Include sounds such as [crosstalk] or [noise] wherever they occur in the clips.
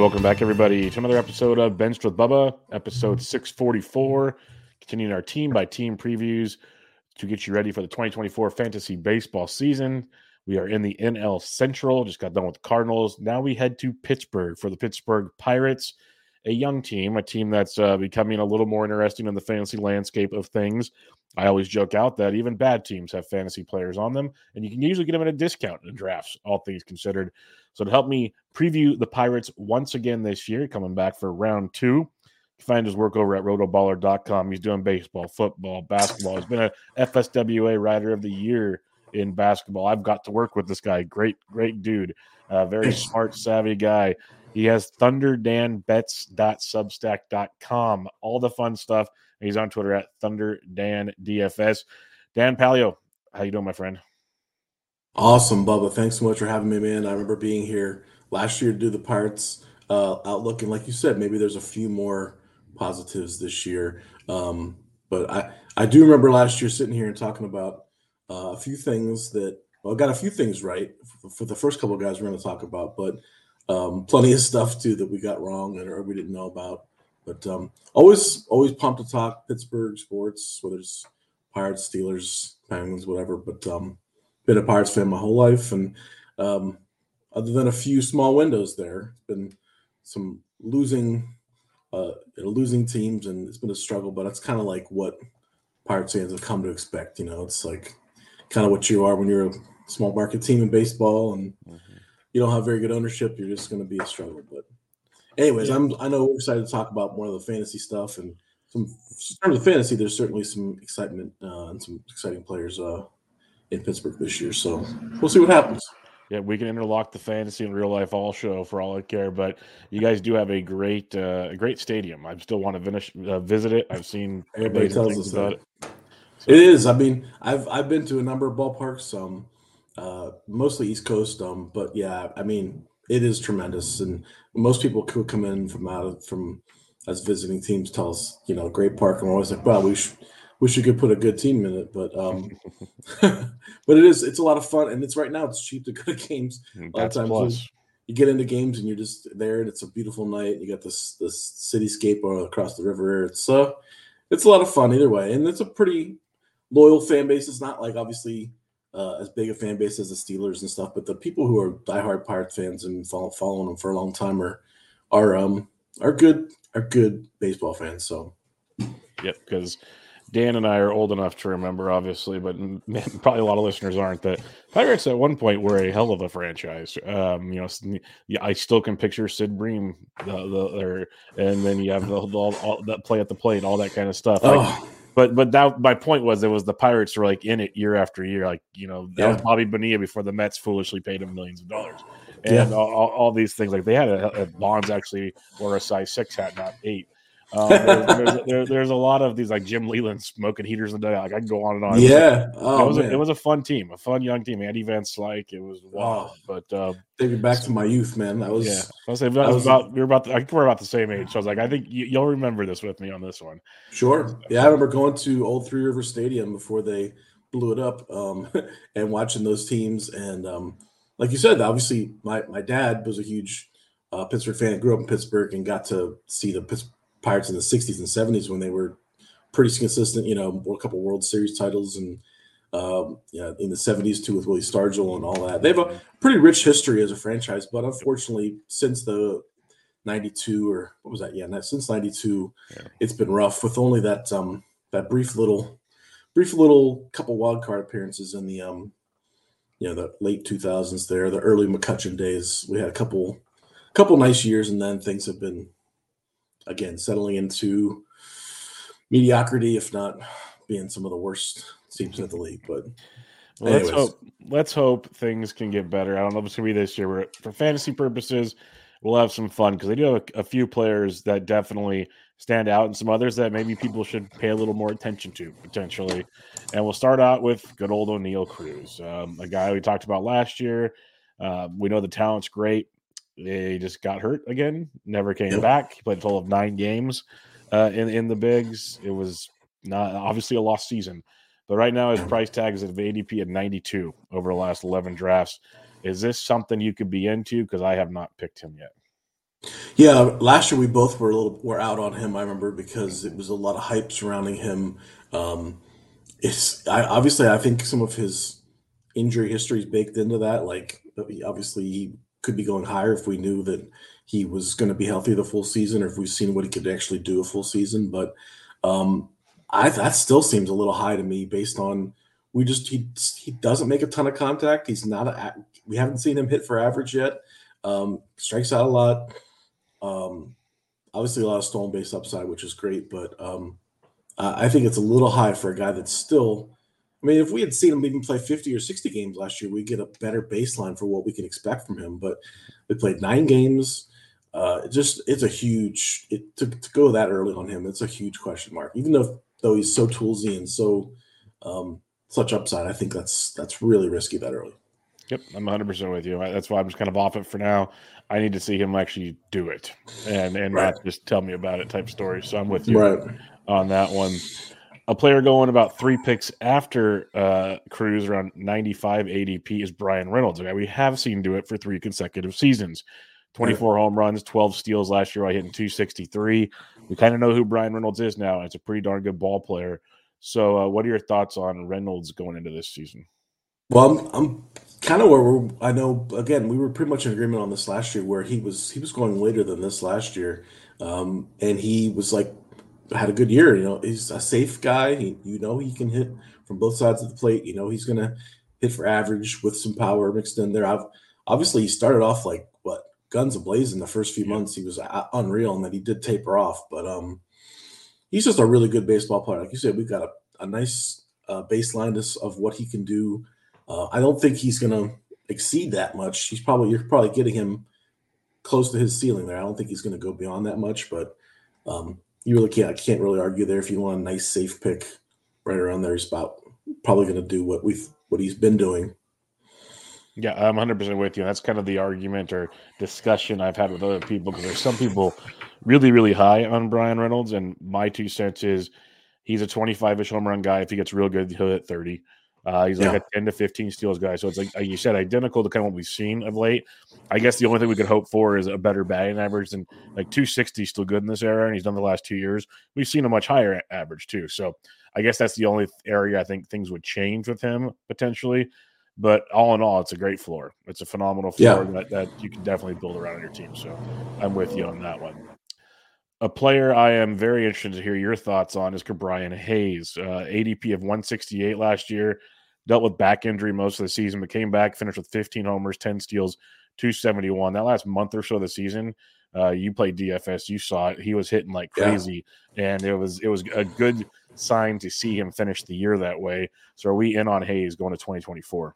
Welcome back, everybody, to another episode of Benched with Bubba, episode 644. Continuing our team by team previews to get you ready for the 2024 fantasy baseball season. We are in the NL Central, just got done with the Cardinals. Now we head to Pittsburgh for the Pittsburgh Pirates, a young team, a team that's uh, becoming a little more interesting in the fantasy landscape of things. I always joke out that even bad teams have fantasy players on them, and you can usually get them at a discount in drafts, all things considered. So to help me preview the Pirates once again this year, coming back for round two, find his work over at rotoballer.com. He's doing baseball, football, basketball. He's been a FSWA Rider of the Year in basketball. I've got to work with this guy. Great, great dude. Uh, very smart, savvy guy. He has thunderdanbets.substack.com. All the fun stuff. He's on Twitter at thunderdanDFS. Dan Palyo, how you doing, my friend? Awesome, Bubba. Thanks so much for having me, man. I remember being here last year to do the Pirates uh, outlook, and like you said, maybe there's a few more positives this year. Um, but I, I do remember last year sitting here and talking about uh, a few things that well, I got a few things right for, for the first couple of guys we're going to talk about, but um, plenty of stuff too that we got wrong and or we didn't know about. But um, always, always pumped to talk Pittsburgh sports, whether it's Pirates, Steelers, Penguins, whatever. But um, been a Pirates fan my whole life, and um, other than a few small windows there, it's been some losing, uh, losing teams, and it's been a struggle. But it's kind of like what Pirates fans have come to expect. You know, it's like kind of what you are when you're a small market team in baseball, and mm-hmm. you don't have very good ownership. You're just going to be a struggle. But anyways, yeah. I'm I know we're excited to talk about more of the fantasy stuff and some in terms of fantasy. There's certainly some excitement uh, and some exciting players uh, in Pittsburgh this year. So we'll see what happens. Yeah, we can interlock the fantasy and real life all show for all I care. But you guys do have a great, uh, a great stadium. I still want to finish, uh, visit it. I've seen everybody tells us about it. So. It is. I mean, I've I've been to a number of ballparks, um, uh, mostly East Coast, um, but yeah, I mean, it is tremendous, and most people could come in from out of from as visiting teams tell us, you know, great park, and we're always like, well, we should wish you could put a good team in it, but um, [laughs] but it is it's a lot of fun, and it's right now it's cheap to go to games. A lot of times you, you, get into games and you're just there, and it's a beautiful night. You got this this cityscape across the river. It's uh it's a lot of fun either way, and it's a pretty loyal fan base. It's not like obviously uh, as big a fan base as the Steelers and stuff, but the people who are diehard Pirates fans and follow, following them for a long time are are um are good are good baseball fans. So. Yep, because Dan and I are old enough to remember, obviously, but [laughs] probably a lot of listeners aren't. That Pirates at one point were a hell of a franchise. Um, you know, I still can picture Sid Bream, the, the and then you have the, all, all, that play at the plate, all that kind of stuff. Like, oh. But but that my point was it was the Pirates were like in it year after year. Like you know that yeah. was Bobby Bonilla before the Mets foolishly paid him millions of dollars, and yeah. all, all, these things. Like they had a, a Bonds actually wore a size six hat, not eight. Um, there's, there's, there, there's, a lot of these like Jim Leyland smoking heaters in the day. Like I can go on and on. Yeah, it was, oh, it, was a, it was a fun team, a fun young team. Andy Van Slyke, it was wow. Oh, but uh, take me back to my youth, man. That was yeah. I was, that was about we were about the, I think we're about the same age. So I was like, I think you, will remember this with me on this one. Sure. Yeah, I remember going to Old Three River Stadium before they blew it up, um, [laughs] and watching those teams. And um, like you said, obviously my my dad was a huge uh, Pittsburgh fan. Grew up in Pittsburgh and got to see the Pittsburgh Pirates in the 60s and 70s when they were pretty consistent, you know, a couple World Series titles and um, yeah, in the 70s too with Willie Stargell and all that. They have a pretty rich history as a franchise, but unfortunately, since the 92 or what was that? Yeah, since 92, yeah. it's been rough with only that um that brief little brief little couple wild card appearances in the um you know the late 2000s there, the early McCutchen days. We had a couple couple nice years and then things have been again settling into mediocrity, if not being some of the worst teams in the league. But well, let's hope let's hope things can get better. I don't know if it's gonna be this year, but for fantasy purposes, we'll have some fun because they do have a, a, few players that definitely stand out, and some others that maybe people should pay a little more attention to potentially. And we'll start out with good old Oneil Cruz, um, a guy we talked about last year. Uh, we know the talent's great. He just got hurt again, never came yep. back. He played a total of nine games uh, in in the bigs. It was not obviously a lost season, but right now his price tag is at ADP at 92 over the last 11 drafts. Is this something you could be into? Because I have not picked him yet. Yeah, last year we both were a little were out on him. I remember because it was a lot of hype surrounding him. Um, it's I, obviously I think some of his injury history is baked into that. Like obviously he could be going higher if we knew that he was going to be healthy the full season, or if we've seen what he could actually do a full season. But um, I that still seems a little high to me based on we just he he doesn't make a ton of contact. He's not a we haven't seen him hit for average yet. Um, strikes out a lot. Um, obviously, a lot of stolen base upside, which is great, but um, I think it's a little high for a guy that's still. I mean, if we had seen him even play 50 or 60 games last year, we'd get a better baseline for what we can expect from him. But they played nine games. Uh, just it's a huge it to, to go that early on him. It's a huge question mark. Even though though he's so toolsy and so um, such upside, I think that's that's really risky that early. Yep, I'm 100 percent with you. That's why I'm just kind of off it for now. I need to see him actually do it and and right. not just tell me about it type story. So I'm with you right. on that one. A player going about three picks after uh, Cruz around 95 ADP is Bryan Reynolds. Okay, we have seen do it for three consecutive seasons. 24 home runs, 12 steals last year. I hit in 263. We kind of know who Bryan Reynolds is now. It's a pretty darn good ball player. So, uh, what are your thoughts on Reynolds going into this season? Well, I'm, I'm kind of where we're. I know. Again, we were pretty much in agreement on this last year, where he was he was going later than this last year, um, and he was like had a good year. You know, he's a safe guy. He, you know, he can hit from both sides of the plate. You know, he's gonna hit for average with some power mixed in there. I've, obviously, he started off like what guns ablazing the first few months. He was unreal, and then he did taper off. But um, he's just a really good baseball player. Like you said, we've got a, a nice uh, baseline of what he can do. Uh, I don't think he's going to exceed that much. He's probably you're probably getting him close to his ceiling there. I don't think he's going to go beyond that much, but um, you really can't. I can't really argue there. If you want a nice safe pick, right around there, he's about probably going to do what we've what he's been doing. Yeah, I'm 100% with you. That's kind of the argument or discussion I've had with other people because there's some people really, really high on Bryan Reynolds. And my two cents is he's a 25 ish home run guy. If he gets real good, he'll hit 30. Uh, he's like yeah. a 10 to 15 steals guy. So it's like, like you said, identical to kind of what we've seen of late. I guess the only thing we could hope for is a better batting average than like 260 still good in this era. And he's done the last two years. We've seen a much higher average too. So I guess that's the only area I think things would change with him potentially. But all in all, it's a great floor. It's a phenomenal floor yeah. that, that you can definitely build around on your team. So I'm with you on that one. A player I am very interested to hear your thoughts on is Ke'Bryan Hayes. Uh, ADP of 168 last year, dealt with back injury most of the season, but came back, finished with 15 homers, 10 steals, 271. That last month or so of the season, uh, you played DFS, you saw it. He was hitting like crazy, yeah. and it was it was a good sign to see him finish the year that way. So, are we in on Hayes going to 2024?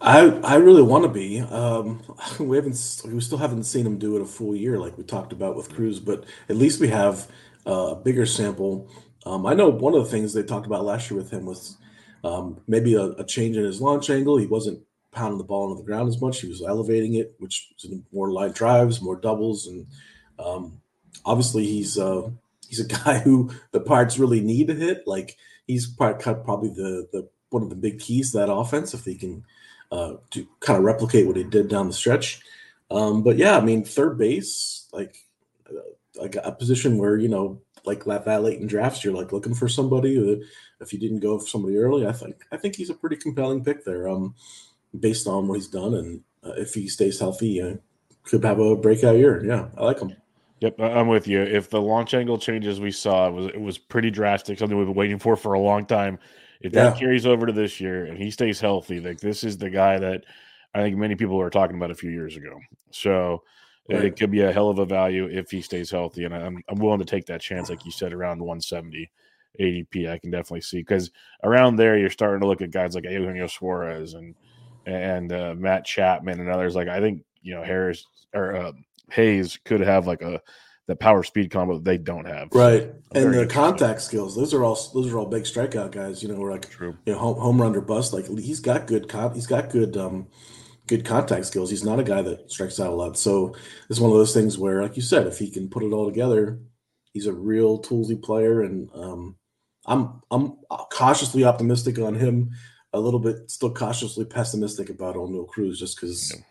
I I really want to be. Um, [laughs] we haven't we still haven't seen him do it a full year like we talked about with Cruz, but at least we have a bigger sample. Um, I know one of the things they talked about last year with him was um, maybe a, a, change in his launch angle. He wasn't pounding the ball into the ground as much. He was elevating it, which was more line drives, more doubles, and um, obviously he's uh, he's a [laughs] guy who the parts really need to hit. Like he's part cut probably the the one of the big keys to that offense if he can uh, to kind of replicate what he did down the stretch. Um, but yeah, I mean, third base, like uh, like a position where you know, like that, late in drafts, you're like looking for somebody. if you didn't go for somebody early, I think I think he's a pretty compelling pick there, um, based on what he's done, and uh, if he stays healthy, uh, could have a breakout year. Yeah, I like him. Yep, I'm with you. If the launch angle changes we saw, it was it was pretty drastic, something we've been waiting for for a long time. If that carries over to this year and he stays healthy, like this is the guy that I think many people were talking about a few years ago. So right. it could be a hell of a value if he stays healthy, and I'm I'm willing to take that chance, like you said, around 170 ADP. I can definitely see because around there you're starting to look at guys like Eugenio Suarez and and uh, Matt Chapman and others. Like I think you know Harris or uh, Hayes could have like a that power speed combo that they don't have. Right. So and the contact skills, those are all those are all big strikeout guys, you know, like True. you know, home, home run or bust. Like he's got good con- he's got good um good contact skills. He's not a guy that strikes out a lot. So it's one of those things where, like you said, if he can put it all together, he's a real toolsy player. And um I'm I'm cautiously optimistic on him, a little bit still cautiously pessimistic about Oneil Cruz just because yeah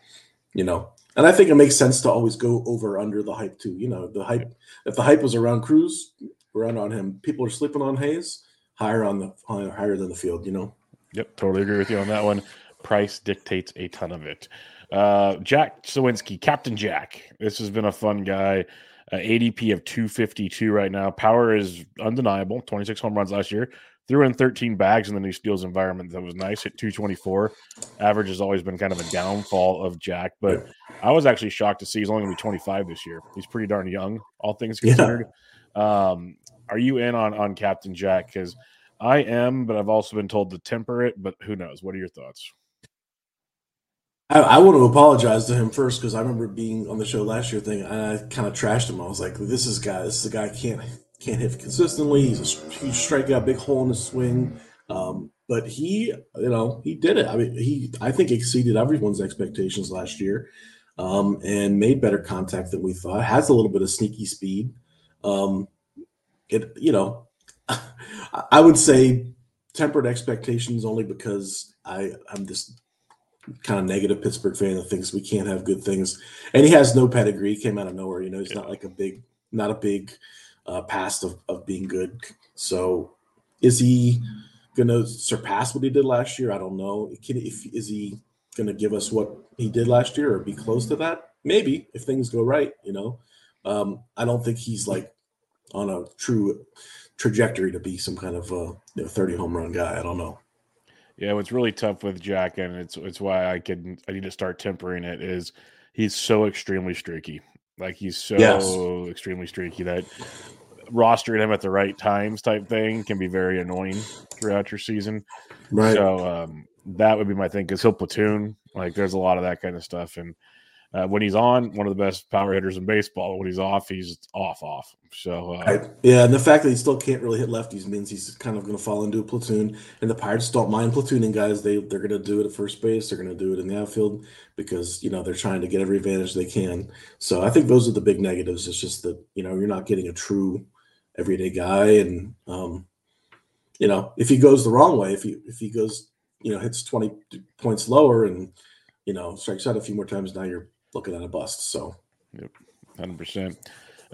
you know, and I think it makes sense to always go over under the hype too. You know, the hype if the hype was around Cruz, around on him, people are sleeping on Hayes higher on the higher than the field. You know. Yep, totally agree with you on that one. Price dictates a ton of it. Uh, Jack Suwinski, Captain Jack. This has been a fun guy. Uh, ADP of 252 right now. Power is undeniable. 26 home runs last year. Threw in 13 bags in the new steals environment. That was nice at 224. Average has always been kind of a downfall of Jack, but I was actually shocked to see he's only going to be 25 this year. He's pretty darn young, all things considered. Yeah. Um, are you in on on Captain Jack? Because I am, but I've also been told to temper it. But who knows? What are your thoughts? I, I want to apologize to him first because I remember being on the show last year thing, and I kind of trashed him. I was like, "This is guy. This is a guy can't can't hit consistently. He's a huge strikeout, big hole in the swing." Um, but he, you know, he did it. I mean, he I think exceeded everyone's expectations last year, um, and made better contact than we thought. Has a little bit of sneaky speed. Um, it, you know, [laughs] I would say tempered expectations only because I I'm this kind of negative Pittsburgh fan that thinks we can't have good things. And he has no pedigree. He came out of nowhere. You know, he's yeah. not like a big, not a big uh, past of, of being good. So is he going to surpass what he did last year? I don't know. Can, if, is he going to give us what he did last year or be close to that? Maybe if things go right, you know. Um, I don't think he's like on a true trajectory to be some kind of uh, you know, 30 home run guy. I don't know. Yeah, what's really tough with Jack, and it's it's why I can I need to start tempering it. Is he's so extremely streaky. Like he's so yes. extremely streaky that rostering him at the right times type thing can be very annoying throughout your season. Right. So um, that would be my thing because he'll platoon. Like there's a lot of that kind of stuff, and uh, when he's on, one of the best power hitters in baseball. When he's off, he's off, off. So uh, right. yeah, and the fact that he still can't really hit lefties means he's kind of going to fall into a platoon. And the Pirates don't mind platooning guys. They they're going to do it at first base. They're going to do it in the outfield because you know they're trying to get every advantage they can. So I think those are the big negatives. It's just that you know you're not getting a true everyday guy, and um, you know if he goes the wrong way, if he if he goes you know hits 20 points lower and you know strikes out a few more times, now you're looking at a bust. So, yep, hundred percent.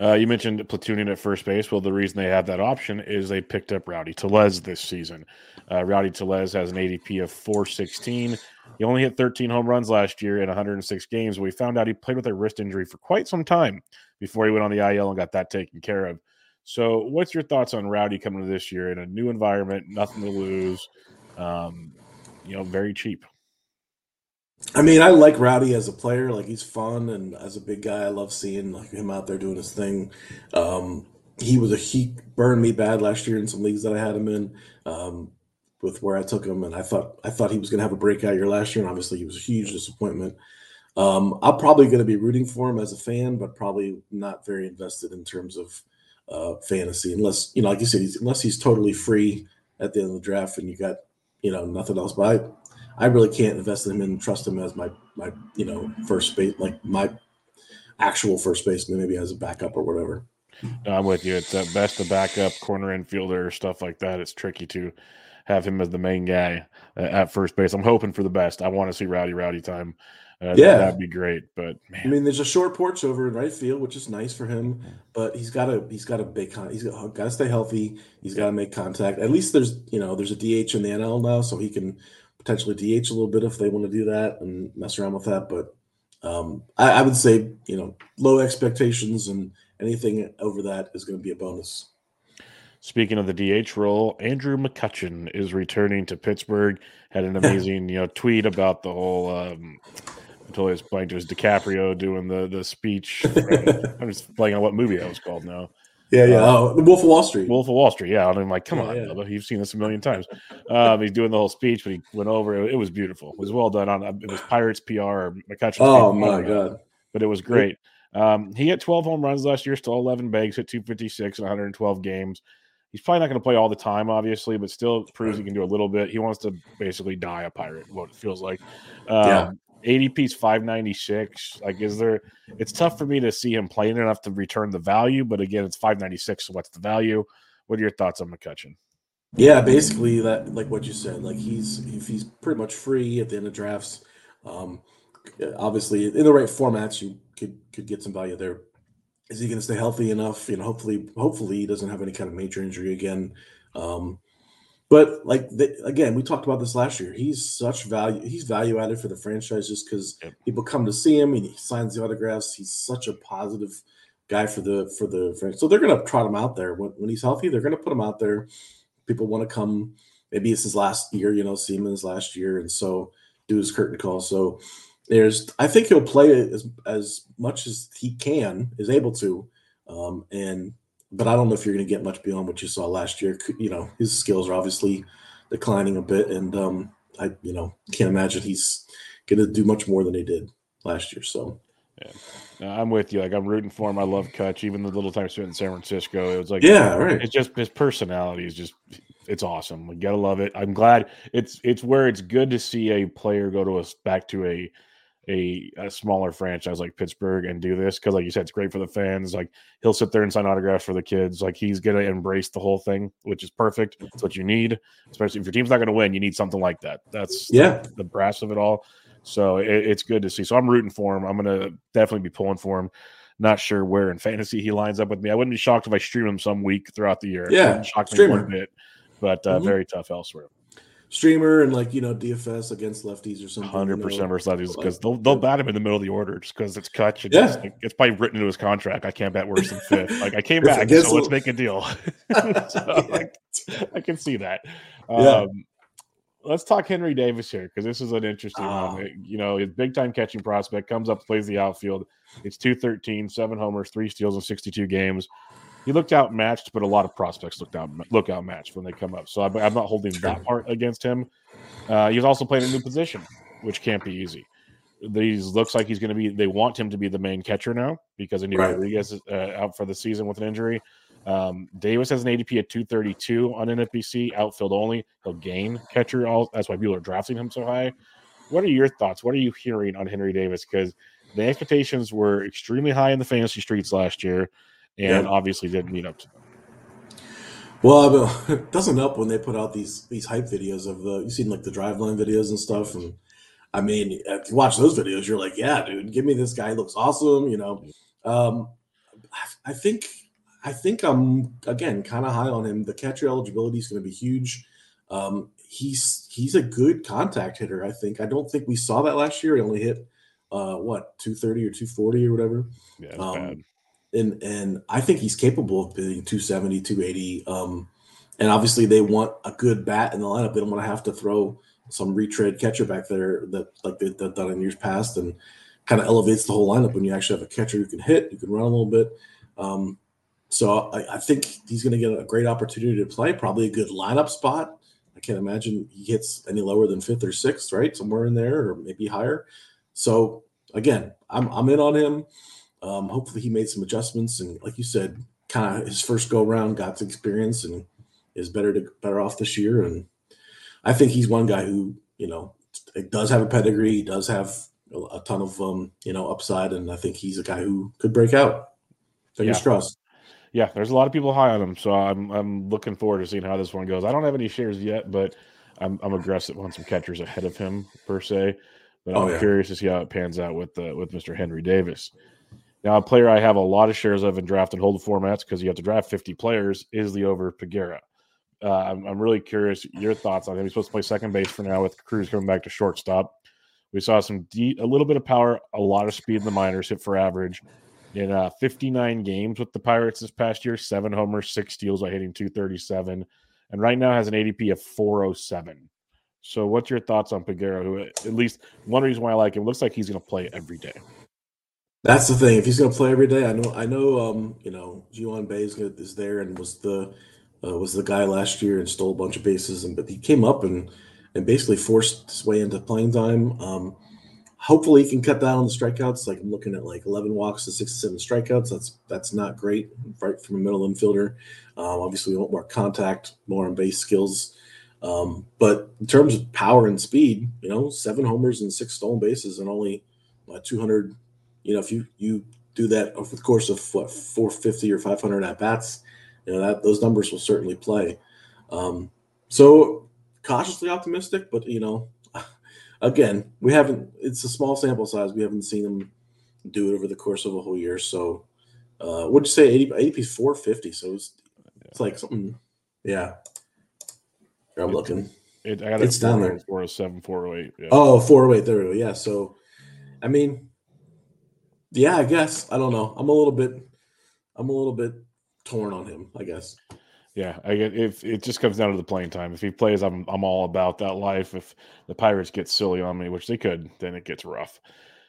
Uh, you mentioned platooning at first base. Well, the reason they have that option is they picked up Rowdy Tellez this season. Uh, Rowdy Tellez has an ADP of 416. He only hit 13 home runs last year in 106 games. We found out he played with a wrist injury for quite some time before he went on the IL and got that taken care of. So, what's your thoughts on Rowdy coming to this year in a new environment, nothing to lose, um, you know, very cheap? I mean, I like Rowdy as a player. Like he's fun, and as a big guy, I love seeing like him out there doing his thing. Um, he was a he burned me bad last year in some leagues that I had him in. Um, with where I took him, and I thought I thought he was going to have a breakout year last year, and obviously he was a huge disappointment. Um, I'm probably going to be rooting for him as a fan, but probably not very invested in terms of uh, fantasy, unless you know, like you said, he's, unless he's totally free at the end of the draft and you got you know nothing else. But I, I really can't invest in him and trust him as my my you know first base like my actual first baseman, maybe as a backup or whatever. No, I'm with you. It's best a backup corner infielder stuff like that. It's tricky to have him as the main guy at first base. I'm hoping for the best. I want to see Rowdy Rowdy time. Uh, yeah, that'd be great. But man. I mean, there's a short porch over in right field, which is nice for him. But he's got to he's got to big con- he's got, to stay healthy. He's got to make contact. At least there's you know there's a DH in the NL now, so he can potentially DH a little bit if they want to do that and mess around with that. But um, I, I, would say, you know, low expectations and anything over that is going to be a bonus. Speaking of the DH role, Andrew McCutchen is returning to Pittsburgh. Had an [laughs] amazing, you know, tweet about the whole. Um, I totally was blank. It was DiCaprio doing the the speech. [laughs] I'm just blanking on what movie that was called now. Yeah, yeah. Uh, oh, the Wolf of Wall Street. Wolf of Wall Street. Yeah, and I'm like, come yeah, on, yeah. Bubba, you've seen this a million times. Um, he's doing the whole speech, but he went over. It, it was beautiful. It was well done. On it was Pirates PR or McCutchen. Oh my god! But it was great. Um, he hit 12 home runs last year, still 11 bags, hit 256 in 112 games. He's probably not going to play all the time, obviously, but still proves he can do a little bit. He wants to basically die a pirate, what it feels like. Um, yeah. ADP's 596. Like, is there? It's tough for me to see him playing enough to return the value, but again, it's 596. So what's the value? What are your thoughts on McCutchen? Yeah, basically that, like what you said, like he's if he's pretty much free at the end of drafts. Um, obviously in the right formats, you could could get some value there. Is he going to stay healthy enough? You know, hopefully, hopefully he doesn't have any kind of major injury again. Um, but like the, again, we talked about this last year. He's such value. He's value added for the franchise just because yep. people come to see him and he signs the autographs. He's such a positive guy for the for the franchise. So they're going to trot him out there when, when he's healthy. They're going to put him out there. People want to come. Maybe it's his last year. You know, see him in his last year, and so do his curtain call. So there's I think he'll play as as much as he can is able to, um, and but I don't know if you're going to get much beyond what you saw last year. You know, his skills are obviously declining a bit, and um, I you know can't imagine he's going to do much more than he did last year. So. Yeah, I'm with you. Like I'm rooting for him. I love Kutch. Even the little time spent in San Francisco, it was like, yeah, right. It's just his personality is just, it's awesome. You gotta love it. I'm glad it's it's where it's good to see a player go to us back to a a, a smaller franchise like Pittsburgh and do this because, like you said, it's great for the fans. Like he'll sit there and sign autographs for the kids. Like he's gonna embrace the whole thing, which is perfect. It's what you need, especially if your team's not gonna win. You need something like that. That's yeah the, the brass of it all. So it, it's good to see. So I'm rooting for him. I'm gonna definitely be pulling for him. Not sure where in fantasy he lines up with me. I wouldn't be shocked if I stream him some week throughout the year. Yeah, shocked me one bit, but uh, mm-hmm. very tough elsewhere streamer and like you know DFS against lefties or something. Hundred percent versus lefties because they'll they'll bat him in the middle of the order just because it's Kutch. yeah. It's, like, it's probably written into his contract. I can't bet worse than fifth. [laughs] Like I came back, so let's make a deal. [laughs] [laughs] so, like, I can see that. Yeah. Um, let's talk Henry Davis here because this is an interesting one. Ah. You know, his big time catching prospect comes up, plays the outfield. It's 213, seven homers, three steals in 62 games he looked outmatched, but a lot of prospects looked out look outmatched when they come up. So I'm, I'm not holding that part against him. Uh, he's also playing a new position, which can't be easy. These looks like he's going to be. They want him to be the main catcher now because Endy right. Rodriguez is uh, out for the season with an injury. Um, Davis has an ADP at 232 on NFBC, outfield only. He'll gain catcher. All that's why people are drafting him so high. What are your thoughts? What are you hearing on Henry Davis? Because the expectations were extremely high in the fantasy streets last year and obviously didn't meet up to them. Well, [laughs] it doesn't help when they put out these these hype videos of the you've seen like the driveline videos and stuff, and I mean, if you watch those videos, you're like, yeah, dude, give me this guy. He looks awesome, you know. Um, I think I think I'm again kind of high on him. The catcher eligibility is going to be huge. Um, he's he's a good contact hitter. I think. I don't think we saw that last year. He only hit uh, what 230 or 240 or whatever. Yeah, um, and and I think he's capable of being 270, 280. Um, and obviously they want a good bat in the lineup. They don't want to have to throw some retread catcher back there that like they've done in years past and kind of elevates the whole lineup when you actually have a catcher who can hit, you can run a little bit. Um, so I, I, think he's going to get a great opportunity to play, probably a good lineup spot. I can't imagine he hits any lower than fifth or sixth, right? Somewhere in there, or maybe higher. So again, I'm I'm in on him. Um, hopefully, he made some adjustments, and like you said, kind of his first go around got some experience and is better to better off this year. And I think he's one guy who you know does have a pedigree, he does have a ton of um, you know upside, and I think he's a guy who could break out. Fingers yeah. crossed. Yeah, there's a lot of people high on him, so I'm I'm looking forward to seeing how this one goes. I don't have any shares yet, but I'm I'm aggressive on some catchers ahead of him per se. But I'm oh, yeah. curious to see how it pans out with uh, with Mr. Henry Davis. Now, a player I have a lot of shares of in draft and hold formats because you have to draft 50 players is Liover Peguero. Uh, I'm, I'm, really curious your thoughts on him. He's supposed to play second base for now with Cruz coming back to shortstop. We saw some de- a little bit of power, a lot of speed in the minors, hit for average in uh, 59 games with the Pirates this past year, seven homers, six steals by hitting 237, and right now has an ADP of 407. So, what's your thoughts on Peguero? Who, at least one reason why I like him, looks like he's going to play every day. That's the thing. If he's going to play every day, I know. I know. Um, you know, Ji-hwan Bae is, is there and was the uh, was the guy last year and stole a bunch of bases, and but he came up and and basically forced his way into playing time. Um, hopefully, he can cut down on the strikeouts. Like I'm looking at like 11 walks to six seven strikeouts. That's that's not great, right from a middle infielder. Um, obviously, we want more contact, more on base skills. Um, but in terms of power and speed, you know, seven homers and six stolen bases and only uh, 200 you know, if you you do that over the course of what 450 or 500 at bats, you know that those numbers will certainly play. Um, so cautiously optimistic, but you know, [laughs] again, we haven't. It's a small sample size. We haven't seen him do it over the course of a whole year. So, uh, what'd you say? 80 ADP is 450. So it's it's like something. Yeah, I'm looking. It, I got It's down there. 407, 408. Yeah. Oh, 408. There we go. Yeah. So, I mean, yeah, I guess I don't know. I'm a little bit. I'm a little bit torn on him. I guess. Yeah, I get if it just comes down to the playing time. If he plays, I'm I'm all about that life. If the Pirates get silly on me, which they could, then it gets rough.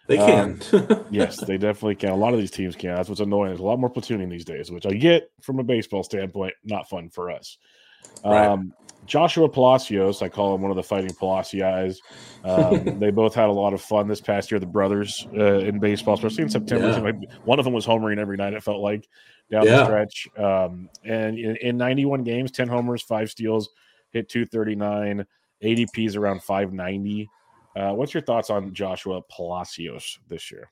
They can. [laughs] Yes, they definitely can. A lot of these teams can. That's what's annoying. There's a lot more platooning these days, which I get from a baseball standpoint. Not fun for us. Right. Um, Joshua Palacios, I call him one of the fighting Palacios. Um, [laughs] they both had a lot of fun this past year. The brothers uh, in baseball, especially in September. Yeah. Like one of them was homering every night. It felt like down the stretch. Um, and in, in 91 games, 10 homers, five steals, hit 239. ADP's around 590. Uh, what's your thoughts on Joshua Palacios this year?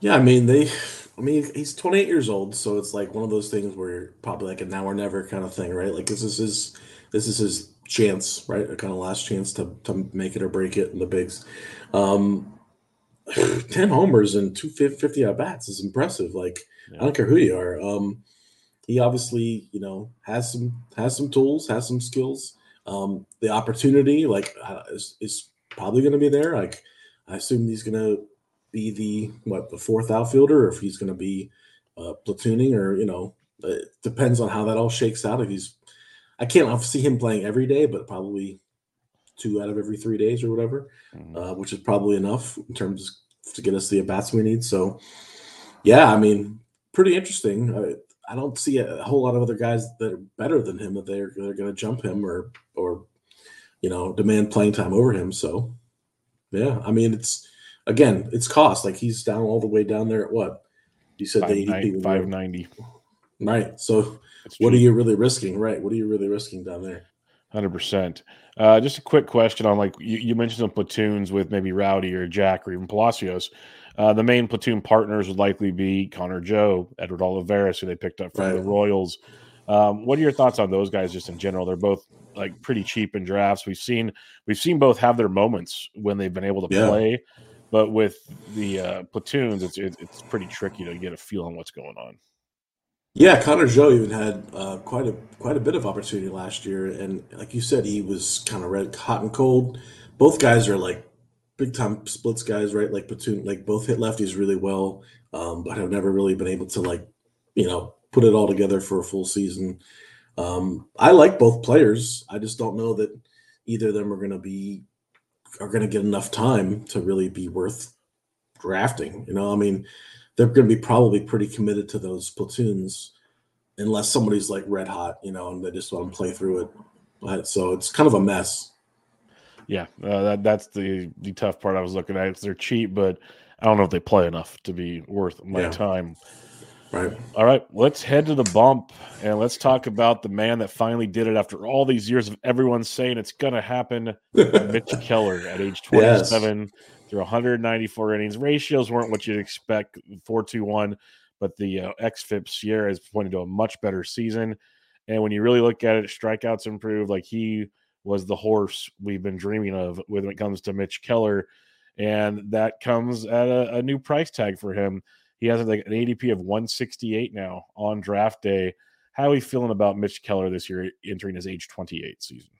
Yeah, I mean they. I mean he's 28 years old, so it's like one of those things where probably like a now or never kind of thing, right? Like this is his, this is his chance, right? A kind of last chance to to make it or break it in the bigs. Um, [sighs] 10 homers and 250 at bats is impressive. Like I don't care who you are. Um, he obviously, you know, has some has some tools, has some skills. Um, the opportunity, like, uh, is, is probably going to be there. Like, I assume he's going to be the what the fourth outfielder, or if he's going to be uh, platooning, or you know, it depends on how that all shakes out. If he's, I can't see him playing every day, but probably two out of every three days or whatever, Mhm. uh, which is probably enough in terms to get us the at bats we need. So, yeah, I mean, pretty interesting. I, I don't see a, whole lot of other guys that are better than him that they're they're going to jump him or or you know demand playing time over him. So, yeah, I mean, it's again, it's cost. Like he's down all the way down there at what you said the was 590. right. So, what are you really risking? Right. What are you really risking down there? Hundred percent. Uh, just a quick question on like you, you mentioned some platoons with maybe Rowdy or Jack or even Palacios. Uh, the main platoon partners would likely be Connor Joe, Edward Olivares, who they picked up from the Royals. Um, what are your thoughts on those guys just in general? They're both like pretty cheap in drafts. We've seen we've seen both have their moments when they've been able to Yeah. play, but with the uh, platoons, it's it's pretty tricky to get a feel on what's going on. Yeah, Connor Joe even had uh, quite a quite a bit of opportunity last year, and like you said, he was kind of red hot and cold. Both guys are like big time splits guys, right? Like platoon, like both hit lefties really well, um, but have never really been able to like you know put it all together for a full season. Um, I like both players. I just don't know that either of them are going to be are going to get enough time to really be worth drafting. You know, I mean, they're going to be probably pretty committed to those platoons unless somebody's like red hot, you know, and they just want to play through it. But, so it's kind of a mess. Yeah, uh, that that's the the tough part I was looking at. They're cheap, but I don't know if they play enough to be worth my Yeah. time. Right. All right, let's head to the bump and let's talk about the man that finally did it after all these years of everyone saying it's going to happen. [laughs] Mitch Keller at age Yes. 27 through 194 innings. Ratios weren't what you'd expect 4 2 1, but the uh, XFIP SIERA is pointing to a much better season. And when you really look at it, strikeouts improved. Like he was the horse we've been dreaming of when it comes to Mitch Keller. And that comes at a, a new price tag for him. He has like an ADP of 168 now on draft day. How are we feeling about Mitch Keller this year entering his age 28 season?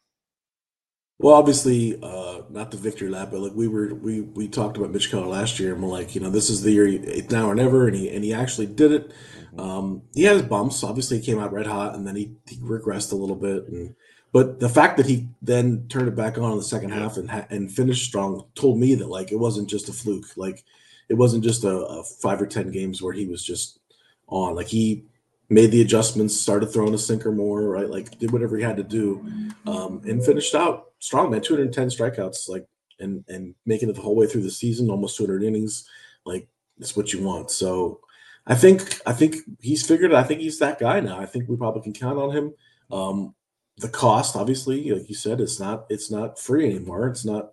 Well, obviously, uh, not the victory lap, but like we were, we we talked about Mitch Keller last year, and we're like, you know, this is the year, it's now or never, and he and he actually did it. Um, he had his bumps. Obviously, he came out red hot, and then he, he regressed a little bit. And but the fact that he then turned it back on in the second half and ha- and finished strong told me that like it wasn't just a fluke. Like it wasn't just a, a five or ten games where he was just on. Like he made the adjustments, started throwing a sinker more, right? Like did whatever he had to do, um, and finished out strong, man. 210 strikeouts, like and and making it the whole way through the season, almost 200 innings. Like it's what you want. So I think I think he's figured. I think he's that guy now. I think we probably can count on him. Um, the cost, obviously, like you said, it's not it's not free anymore. It's not.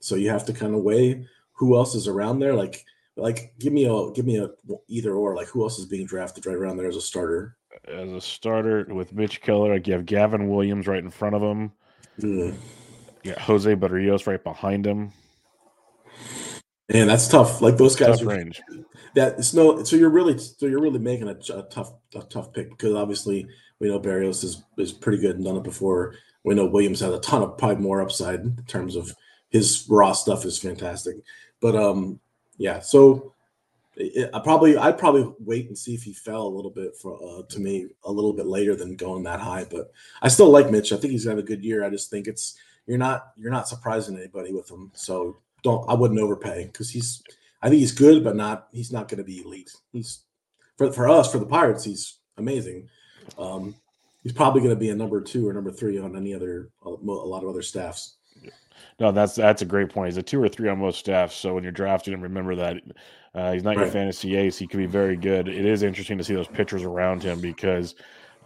So you have to kind of weigh who else is around there. Like like give me a give me a either or. Like who else is being drafted right around there as a starter? As a starter with Mitch Keller, like you have Gavin Williams right in front of him. Mm. Yeah, Jose Berrios right behind him. And that's tough. Like those guys tough are, range. That it's no. So you're really so you're really making a, a, tough a tough pick because obviously we know Barrios is is pretty good and done it before. We know Williams has a ton of probably more upside in terms of his raw stuff is fantastic. But um, yeah. So it, I probably I'd probably wait and see if he fell a little bit for uh, to me a little bit later than going that high. But I still like Mitch. I think he's got a good year. I just think it's you're not you're not surprising anybody with him. So don't I wouldn't overpay because he's I think he's good, but not he's not going to be elite. He's for for us for the Pirates, he's amazing. Um, he's probably going to be a number two or number three on any other a lot of other staffs. No, that's that's a great point. He's a two or three on most staffs. So when you're drafting him, remember that uh, he's not right. your fantasy ace. He could be very good. It is interesting to see those pitchers around him because,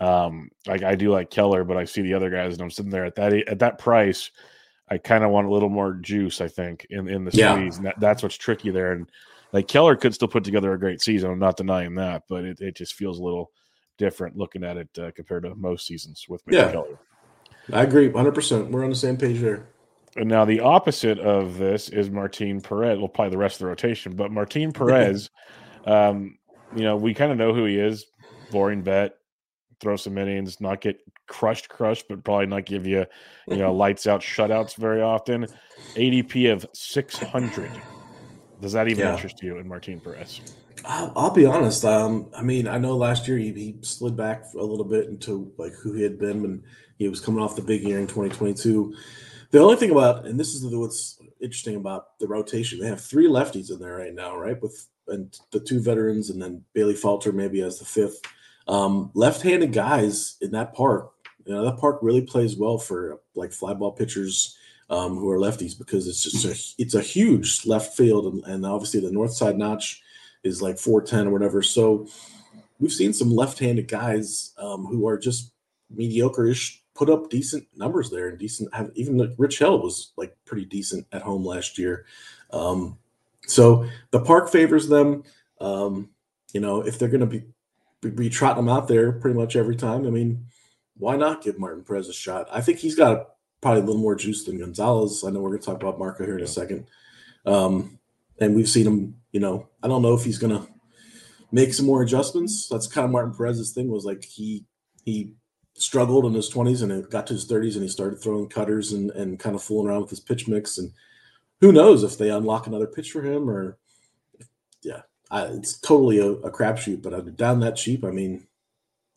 um, like I do like Keller, but I see the other guys, and I'm sitting there at that at that price. I kind of want a little more juice, I think, in, in the yeah. squeeze. And that, that's what's tricky there. And like Keller could still put together a great season. I'm not denying that, but it, it just feels a little different looking at it uh, compared to most seasons with yeah. Keller. I agree 100%. We're on the same page there. And now the opposite of this is Martin Perez. We'll play the rest of the rotation, but Martin [laughs] Perez, um, you know, we kind of know who he is. Boring vet, throw some innings, not get crushed, crushed, but probably not give you, you know, [laughs] lights out shutouts very often. ADP of 600. Does that even yeah. interest you in Martin Perez? I'll, I'll be honest. Um, I mean, I know last year he, he, slid back a little bit into like who he had been when he was coming off the big year in 2022. The only thing about, and this is what's interesting about the rotation, they have three lefties in there right now, right? With and the two veterans, and then Bailey Falter maybe as the fifth. Um, left-handed guys in that park, you know, that park really plays well for like flyball pitchers um, who are lefties because it's just a it's a huge left field, and, and obviously the north side notch is like 410 or whatever. So we've seen some left-handed guys um, who are just mediocre-ish put up decent numbers there and decent. Have, even Rich Hill was like pretty decent at home last year. Um, so the park favors them. Um, you know, if they're going to be, be, be trotting them out there pretty much every time, I mean, why not give Martin Perez a shot? I think he's got probably a little more juice than Gonzalez. I know we're going to talk about Marco here in a second. Um, and we've seen him, you know, I don't know if he's going to make some more adjustments. That's kind of Martin Perez's thing was like he he struggled in his 20s and it got to his 30s and he started throwing cutters and, and kind of fooling around with his pitch mix. And who knows if they unlock another pitch for him or, yeah, I, it's totally a, a crapshoot. But down that cheap, I mean,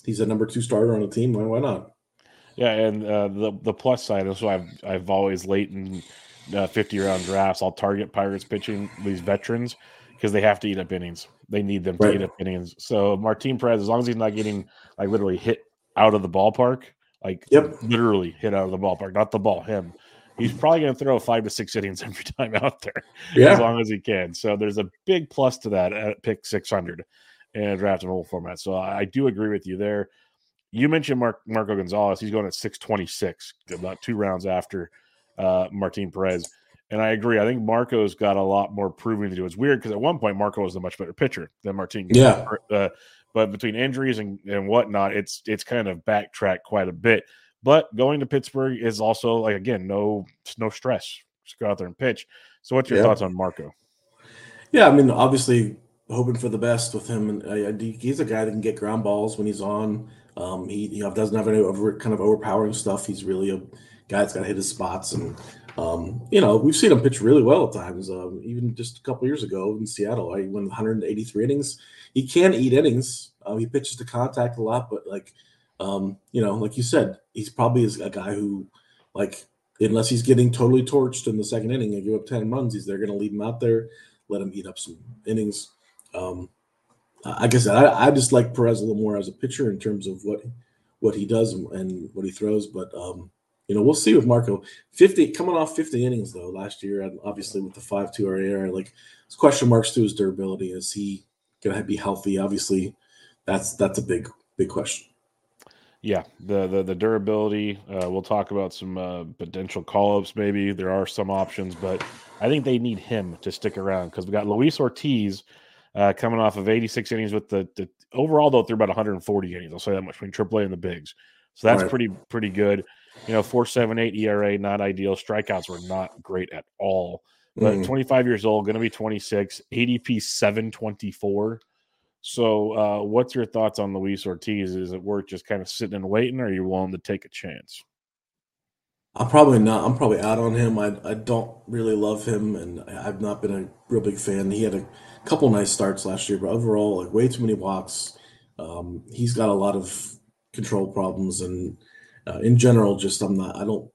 he's a number two starter on the team. Why, why not? Yeah, and uh, the the plus side is so I've I've always late in uh, fifty round drafts. I'll target Pirates pitching these veterans because they have to eat up innings. They need them to right. eat up innings. So Martin Perez, as long as he's not getting like literally hit out of the ballpark, like yep. literally hit out of the ballpark, not the ball, him. He's probably going to throw five to six innings [laughs] every time out there, yeah. as long as he can. So there's a big plus to that at pick 600 in a draft and whole format. So I, I do agree with you there. You mentioned Mark, Marco Gonzalez. He's going at 626, about two rounds after uh, Martin Perez. And I agree. I think Marco's got a lot more proving to do. It's weird because at one point Marco was a much better pitcher than Martin. Yeah. Uh, but between injuries and, and whatnot, it's it's kind of backtracked quite a bit. But going to Pittsburgh is also like again, no no stress. Just go out there and pitch. So, what's your yeah. thoughts on Marco? Yeah, I mean, obviously hoping for the best with him, and uh, he's a guy that can get ground balls when he's on. Um, he, he doesn't have any over kind of overpowering stuff. He's really a guy that's got to hit his spots, and um, you know we've seen him pitch really well at times. Um, even just a couple years ago in Seattle, I went 183 innings he can eat innings. Uh, he pitches to contact a lot, but like, um, you know, like you said, he's probably is a guy who, like, unless he's getting totally torched in the second inning and give up ten runs, he's they're going to leave him out there, let him eat up some innings. Um, I guess I, I just like Perez a little more as a pitcher in terms of what what he does and what he throws, but um, you know, we'll see with Marco. 50 coming off 50 innings though last year, obviously with the 5-2 RAR, like question marks to his durability. Is he going to be healthy? Obviously, that's that's a big big question. Yeah, the the, the durability. Uh, we'll talk about some uh, potential call ups. Maybe there are some options, but I think they need him to stick around because we got Luis Ortiz uh, coming off of 86 innings with the, the overall though through about 140 innings. I'll say that much between AAA and the bigs, so that's right. pretty pretty good. You know, 4.78 ERA, not ideal. Strikeouts were not great at all. But mm. 25 years old, going to be 26, ADP 724. So, uh, what's your thoughts on Luis Ortiz? Is it worth just kind of sitting and waiting, or are you willing to take a chance? I'm probably not. I'm probably out on him. I, I don't really love him, and I've not been a real big fan. He had a couple nice starts last year, but overall, like way too many walks. Um, he's got a lot of control problems, and uh, in general, just I'm not. I don't.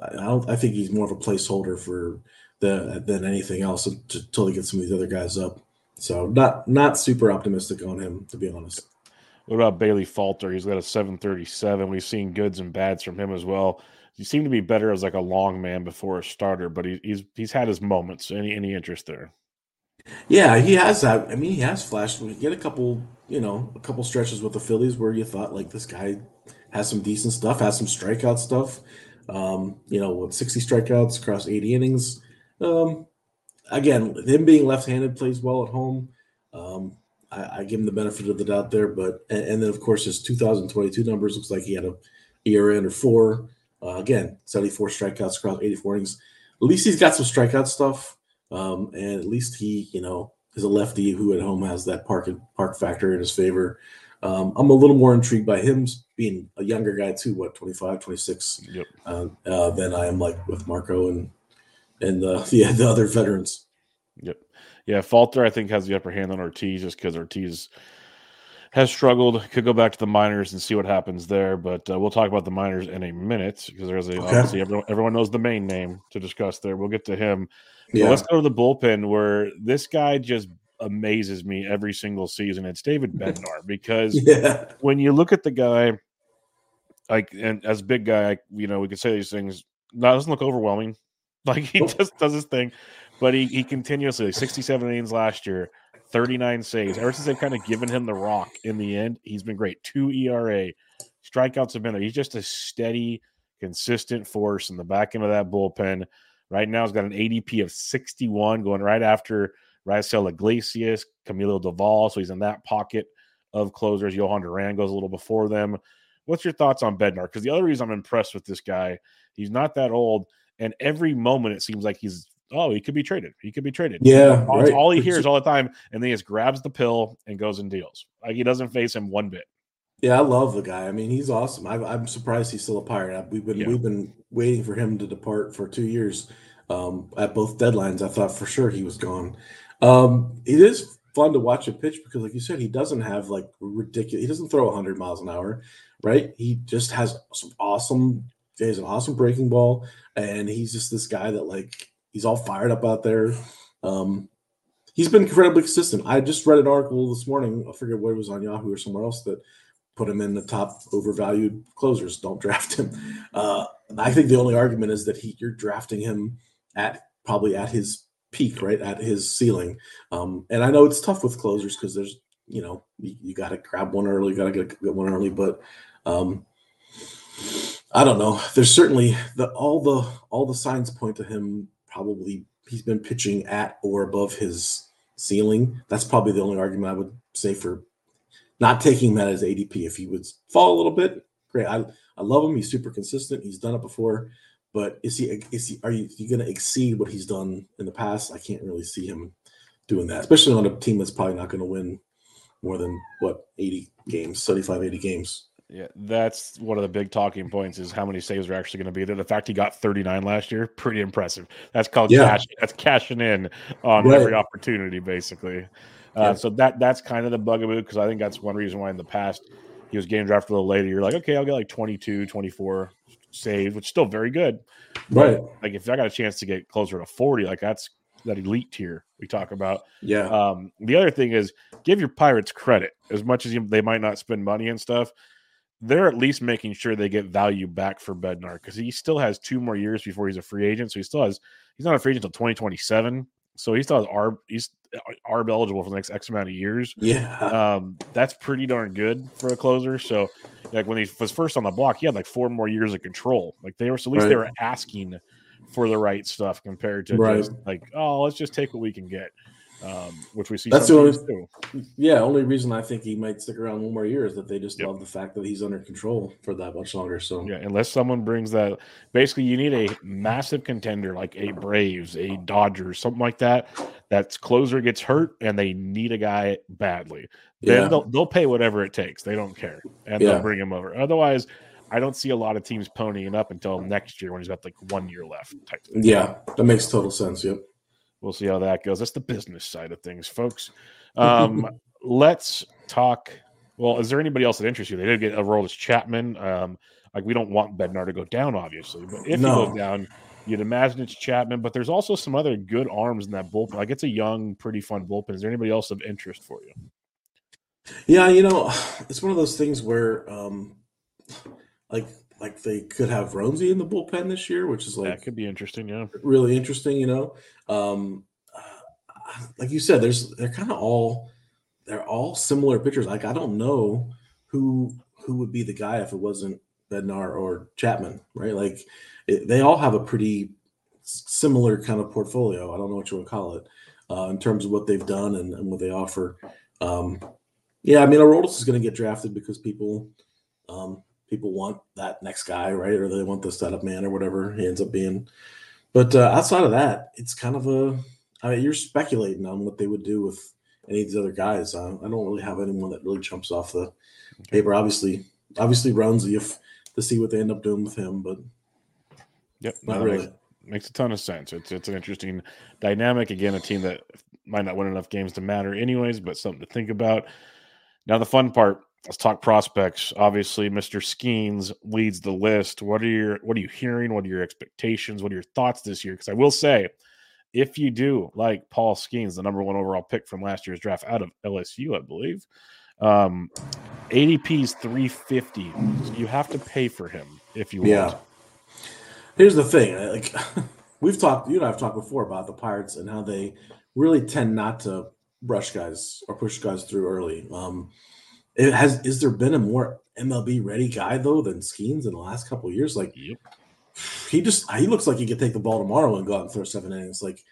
I don't. I think he's more of a placeholder for the than anything else until he gets some of these other guys up. So not not super optimistic on him, to be honest. What about Bailey Falter? He's got a 737. We've seen goods and bads from him as well he seemed to be better as like a long man before a starter, but he, he's he's had his moments. Any any interest there? Yeah, he has that. I mean, he has flashed. We get a couple, you know, a couple stretches with the Phillies where you thought like this guy has some decent stuff, has some strikeout stuff. Um, you know, with 60 strikeouts across 80 innings. Um, again, him being left-handed plays well at home. Um, I, I, give him the benefit of the doubt there, but and, and, then of course his 2022 numbers looks like he had a ERA under four. Uh, again, 74 strikeouts across 84 innings. At least he's got some strikeout stuff. Um, and at least he, you know, is a lefty who at home has that park park factor in his favor. Um, I'm a little more intrigued by him being a younger guy too, what 25, 26, yep. uh, uh, than I am like with Marco and and uh, [laughs] yeah, the other veterans. Yep. Yeah, Falter I think has the upper hand on Ortiz just because Ortiz has struggled. Could go back to the minors and see what happens there, but uh, we'll talk about the minors in a minute because there's a, okay. obviously everyone, everyone, knows the main name to discuss there. We'll get to him. Yeah. let's go to the bullpen where this guy just amazes me every single season. It's David [laughs] Bednar because yeah. when you look at the guy, like and as big guy, you know, we could say these things. That doesn't look overwhelming. [laughs] Like he oh. just does his thing, but he he continuously like 67 innings last year 39 saves. Ever since they've kind of given him the rock in the end, he's been great. Two ERA, strikeouts have been there. He's just a steady, consistent force in the back end of that bullpen. Right now, he's got an ADP of 61 going right after Raisel Iglesias, Camilo Doval. So he's in that pocket of closers. Jhoan Duran goes a little before them. What's your thoughts on Bednar? Because the other reason I'm impressed with this guy, he's not that old. And every moment it seems like he's oh, he could be traded. He could be traded. Yeah, all, right. all he hears all the time, and then he just grabs the pill and goes and deals. Like he doesn't face him one bit. Yeah, I love the guy. I mean, he's awesome. I, am surprised he's still a pirate. We've been yeah. we've been waiting for him to depart for two years. Um, at both deadlines, I thought for sure he was gone. Um, it is fun to watch a pitch because, like you said, he doesn't have like ridiculous. He doesn't throw 100 miles an hour, right? He just has some awesome. He has an awesome breaking ball, and he's just this guy that like He's all fired up out there. Um, he's been incredibly consistent. I just read an article this morning. I forget what it was on Yahoo or somewhere else that put him in the top overvalued closers. Don't [laughs] draft him. Uh, I think the only argument is that he you're drafting him at probably at his peak, right at his ceiling. Um, and I know it's tough with closers because there's you know you, you got to grab one early, you got to get, get one early, but um, I don't know. There's certainly the all the all the signs point to him probably he's been pitching at or above his ceiling. That's probably the only argument I would say for not taking him at his ADP. If he would fall a little bit, great. I I love him. He's super consistent. He's done it before, but is he is he are you, you going to exceed what he's done in the past? I can't really see him doing that, especially on a team that's probably not going to win more than what 80 games, 75, 80 games. Yeah, that's one of the big talking points is how many saves are actually going to be there. The fact he got 39 last year, pretty impressive. That's called yeah. cash. That's cashing in on right. every opportunity, basically. Uh, yeah. So that that's kind of the bugaboo because I think that's one reason why in the past he was getting drafted a little later. You're like, okay, I'll get like 22, 24 saves, which is still very good. Right. But, like if I got a chance to get closer to 40, like that's that elite tier we talk about. Yeah. Um, the other thing is give your Pirates credit as much as you, they might not spend money and stuff they're at least making sure they get value back for Bednar because he still has two more years before he's a free agent. So he still has he's not a free agent until 2027. So he still has ARB he's ARB eligible for the next X amount of years. Yeah. Um, that's pretty darn good for a closer. So like when he was first on the block, he had like four more years of control. Like they were so at least right. they were asking for the right stuff compared to right. just like, oh, let's just take what we can get. Um, which we see. That's the only, too. yeah. Only reason I think he might stick around one more year is that they just yep. love the fact that he's under control for that much longer. So yeah, unless someone brings that, basically, you need a massive contender like a Braves, a Dodgers, something like that. That's closer gets hurt and they need a guy badly. Then yeah. they'll, they'll pay whatever it takes. They don't care, and yeah. they'll bring him over. Otherwise. I don't see a lot of teams ponying up until next year when he's got like one year left. yeah, that makes total sense. Yep we'll see how that goes. That's the business side of things, folks. Um, [laughs] let's talk. Well, is there anybody else that interests you? They did get Aroldis Chapman. Um, like we don't want Bednar to go down, obviously, but if no. he goes down, you'd imagine it's Chapman. But there's also some other good arms in that bullpen. Like it's a young, pretty fun bullpen. Is there anybody else of interest for you? Yeah, you know, it's one of those things where, um, like like they could have Roansy in the bullpen this year, which is like that could be interesting. Yeah, really interesting. You know, um, like you said, there's they're kind of all they're all similar pitchers. Like I don't know who who would be the guy if it wasn't Bednar or Chapman, right? Like it, they all have a pretty similar kind of portfolio. I don't know what you would call it uh, in terms of what they've done and, and what they offer. Um, yeah, I mean, Aroldis is going to get drafted because people um, people want that next guy, right? Or they want the setup man or whatever he ends up being. But uh, outside of that, it's kind of a. I mean, you're speculating on what they would do with any of these other guys. Uh, I don't really have anyone that really jumps off the paper. Obviously, obviously Roansy if to see what they end up doing with him, but yep, not really. Makes, makes a ton of sense. It's it's an interesting dynamic. Again, a team that might not win enough games to matter, anyways, but something to think about. Now, the fun part let's talk prospects. Obviously, Mr. Skenes leads the list. What are your what are you hearing? What are your expectations? What are your thoughts this year? Because I will say, if you do like Paul Skenes, the number one overall pick from last year's draft out of LSU, I believe, um, ADP is 350. So you have to pay for him if you yeah. want. Here's the thing, like [laughs] we've talked, you and I've talked before about the Pirates and how they really tend not to rush guys or push guys through early. Um, it has is there been a more MLB ready guy though than Skenes in the last couple years? Like yep. he just he looks like he could take the ball tomorrow and go out and throw seven innings. Like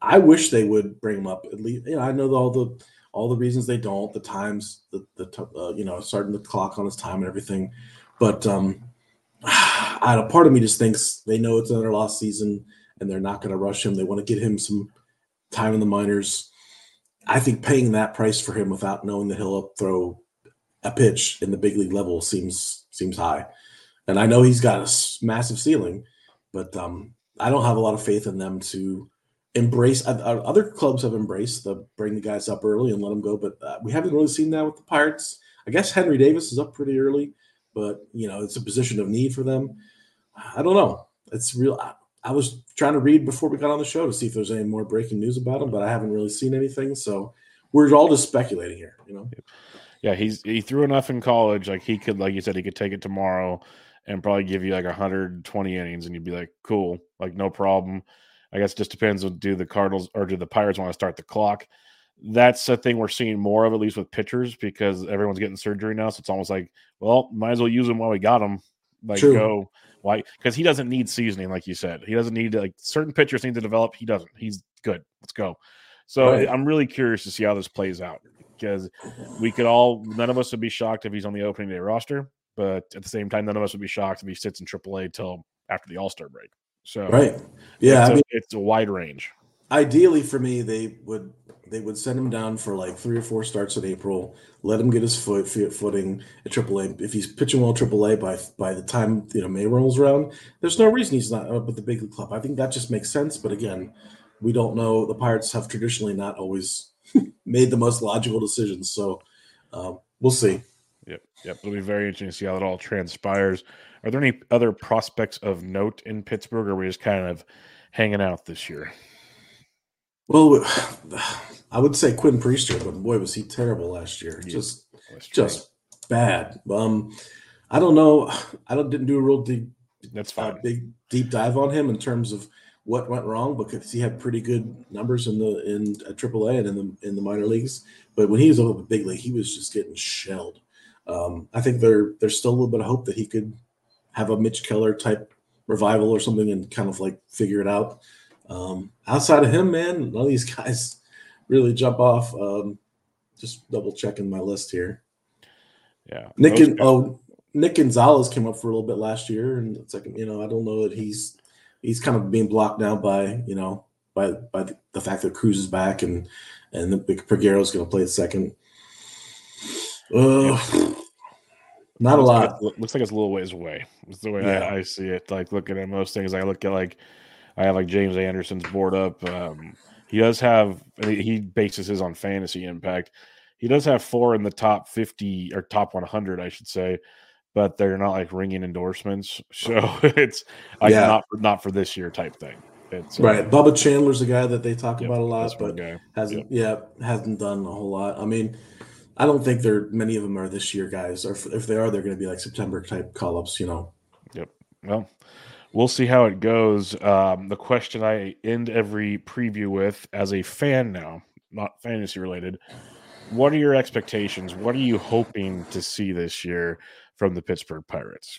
I wish they would bring him up at least. You know, I know all the all the reasons they don't, the times, the the uh, you know starting the clock on his time and everything, but um, [sighs] I, a part of me just thinks they know it's another lost season and they're not going to rush him. They want to get him some time in the minors. I think paying that price for him without knowing that he'll up throw a pitch in the big league level seems seems high. And I know he's got a massive ceiling, but um, I don't have a lot of faith in them to embrace. Uh, other clubs have embraced the bring the guys up early and let them go, but uh, we haven't really seen that with the Pirates. I guess Henry Davis is up pretty early, but you know it's a position of need for them. I don't know. It's real. I, I was trying to read before we got on the show to see if there's any more breaking news about him, but I haven't really seen anything. So we're all just speculating here, you know yeah, he's he threw enough in college. Like he could, like you said, he could take it tomorrow and probably give you like 120 innings, and you'd be like, cool, like no problem. I guess it just depends on do the Cardinals or do the Pirates want to start the clock. That's a thing we're seeing more of, at least with pitchers, because everyone's getting surgery now. So it's almost like, well, might as well use them while we got them. Like True. go why? Because he doesn't need seasoning, like you said. He doesn't need to, like certain pitchers need to develop. He doesn't. He's good. Let's go. So right. I'm really curious to see how this plays out because we could all none of us would be shocked if he's on the opening day roster, but at the same time, none of us would be shocked if he sits in AAA till after the All Star break. So right, yeah, it's, I a, mean, it's a wide range. Ideally, for me, they would they would send him down for like three or four starts in April, let him get his foot footing at AAA. If he's pitching well at AAA by by the time you know May rolls around, there's no reason he's not up at the big league club. I think that just makes sense. But again, we don't know. The Pirates have traditionally not always made the most logical decisions. So um, we'll see. Yep, yep. It'll be very interesting to see how it all transpires. Are there any other prospects of note in Pittsburgh, or are we just kind of hanging out this year? Well, [sighs] I would say Quinn Priester, but boy, was he terrible last year. Just, just bad. Um, I don't know. [sighs] I don't didn't do a real deep. That's fine. Uh, big deep dive on him in terms of what went wrong because he had pretty good numbers in the in AAA and in the in the minor leagues. But when he was over the big league, he was just getting shelled. Um, I think there there's still a little bit of hope that he could have a Mitch Keller type revival or something and kind of like figure it out. Um, outside of him, man, none of these [laughs] guys really jump off. Um, just double checking my list here. Yeah, Nick and oh Nick Gonzalez came up for a little bit last year, and it's like you know I don't know that he's he's kind of being blocked now by you know by by the, the fact that Cruz is back and and the is going to play the second. Uh, not a lot. Like, looks like it's a little ways away. It's the way yeah. I, I, see it. Like looking at most things, I look at like I have like James Anderson's board up. Um, he does have he bases his on fantasy impact. He does have four in the top fifty or top one hundred, I should say, but they're not like ringing endorsements. So [laughs] it's like yeah. not for, not for this year type thing. It's, uh, right. Uh, Bubba Chandler's a guy that they talk yep, about a lot, but hasn't yep. yeah hasn't done a whole lot. I mean, I don't think there many of them are this year guys, or if, if they are, they're going to be like September type call ups. You know. Yep. Well, we'll see how it goes. Um, the question I end every preview with, as a fan now, not fantasy related, what are your expectations? What are you hoping to see this year from the Pittsburgh Pirates?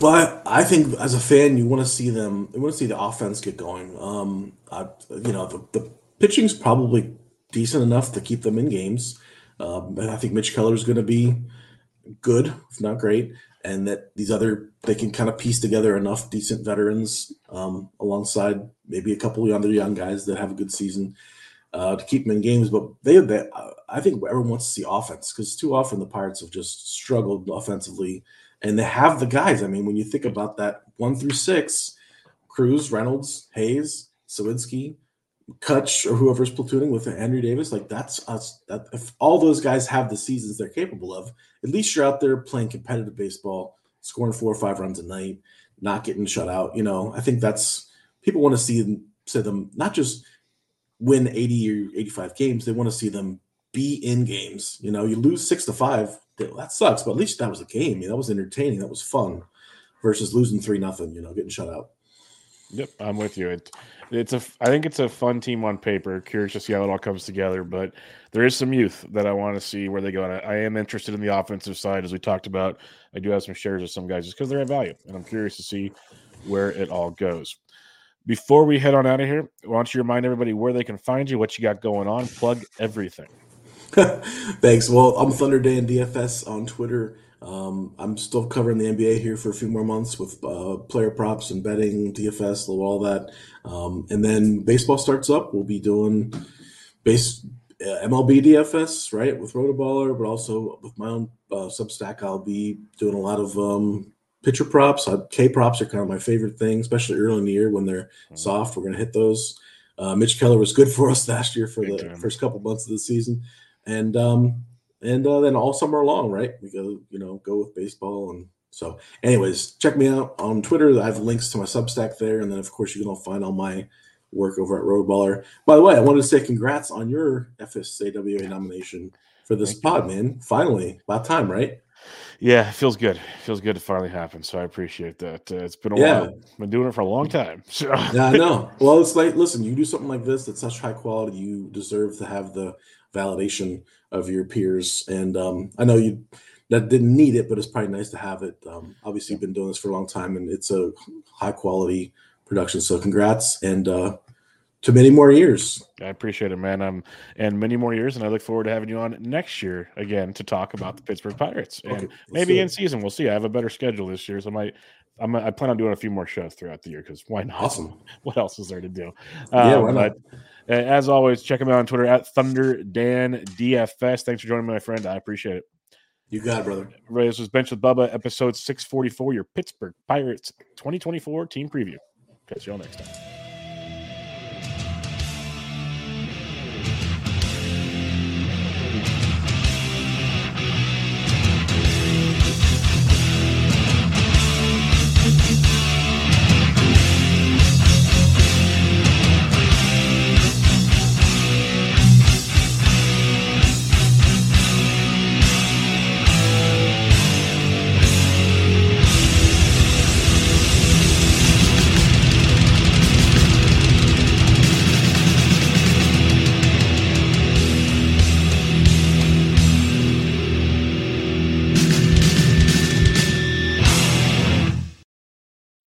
But I think as a fan, you want to see them. You want to see the offense get going. Um, I, you know, the, the pitching's probably decent enough to keep them in games. Um, and I think Mitch Keller is going to be good, if not great, and that these other they can kind of piece together enough decent veterans um, alongside maybe a couple of other young guys that have a good season uh, to keep them in games. But they, they I think everyone wants to see offense because too often the Pirates have just struggled offensively, and they have the guys. I mean, when you think about that one through six, Cruz, Reynolds, Hayes, Suwinski, Cutch or whoever's platooning with Andrew Davis, like that's us. That if all those guys have the seasons they're capable of, at least you're out there playing competitive baseball, scoring four or five runs a night, not getting shut out. You know, I think that's people want to see them see them not just win 80 or 85 games, they want to see them be in games. You know, you lose six to five, that sucks, but at least that was a game. that was entertaining, that was fun versus losing three nothing, you know, getting shut out. Yep, I'm with you. It, it's a I think it's a fun team on paper. Curious to see how it all comes together, but there is some youth that I want to see where they go. And I, I am interested in the offensive side, as we talked about. I do have some shares of some guys just because they're at value, and I'm curious to see where it all goes. Before we head on out of here, why don't you remind everybody where they can find you, what you got going on, plug everything. [laughs] Thanks. Well, I'm Thunder Dan DFS on Twitter um, I'm still covering the NBA here for a few more months with uh, player props and betting, DFS, all that. Um, and then baseball starts up. We'll be doing base uh, MLB DFS, right, with Rotoballer, but also with my own uh, Substack. I'll be doing a lot of um, pitcher props. Uh, K props are kind of my favorite thing, especially early in the year when they're mm-hmm. soft. We're going to hit those. Uh, Mitch Keller was good [laughs] for us last year for the first couple months of the season. And um, and uh, then all summer long, right? We go, you know, go with baseball. And so, anyways, check me out on Twitter. I have links to my Substack there, and then of course you can all find all my work over at Rotoballer. By the way, I wanted to say congrats on your FSAWA nomination for this Thank pod, you. man. Finally, about time, right? Yeah, it feels good. It feels good to finally happen. So I appreciate that. Uh, it's been a yeah. while. Been doing it for a long time. [laughs] So. yeah, I know. Well, it's like, listen, you do something like this that's such high quality. You deserve to have the validation of your peers. And um, I know you that didn't need it, but it's probably nice to have it. Um, obviously, you've been doing this for a long time, and it's a high quality production. So, congrats, and uh, to many more years. I appreciate it, man. Um, and many more years, and I look forward to having you on next year again to talk about the Pittsburgh Pirates, and okay, maybe in season. We'll see. I have a better schedule this year, so I might. I'm, I plan on doing a few more shows throughout the year because why not? Awesome. [laughs] What else is there to do? Um, yeah, why not? But, as always, check him out on Twitter at Thunder Dan DFS. Thanks for joining me, my friend. I appreciate it. You got it, brother. Everybody, this was Benched with Bubba, episode 644, your Pittsburgh Pirates 2024 team preview. Catch y'all next time.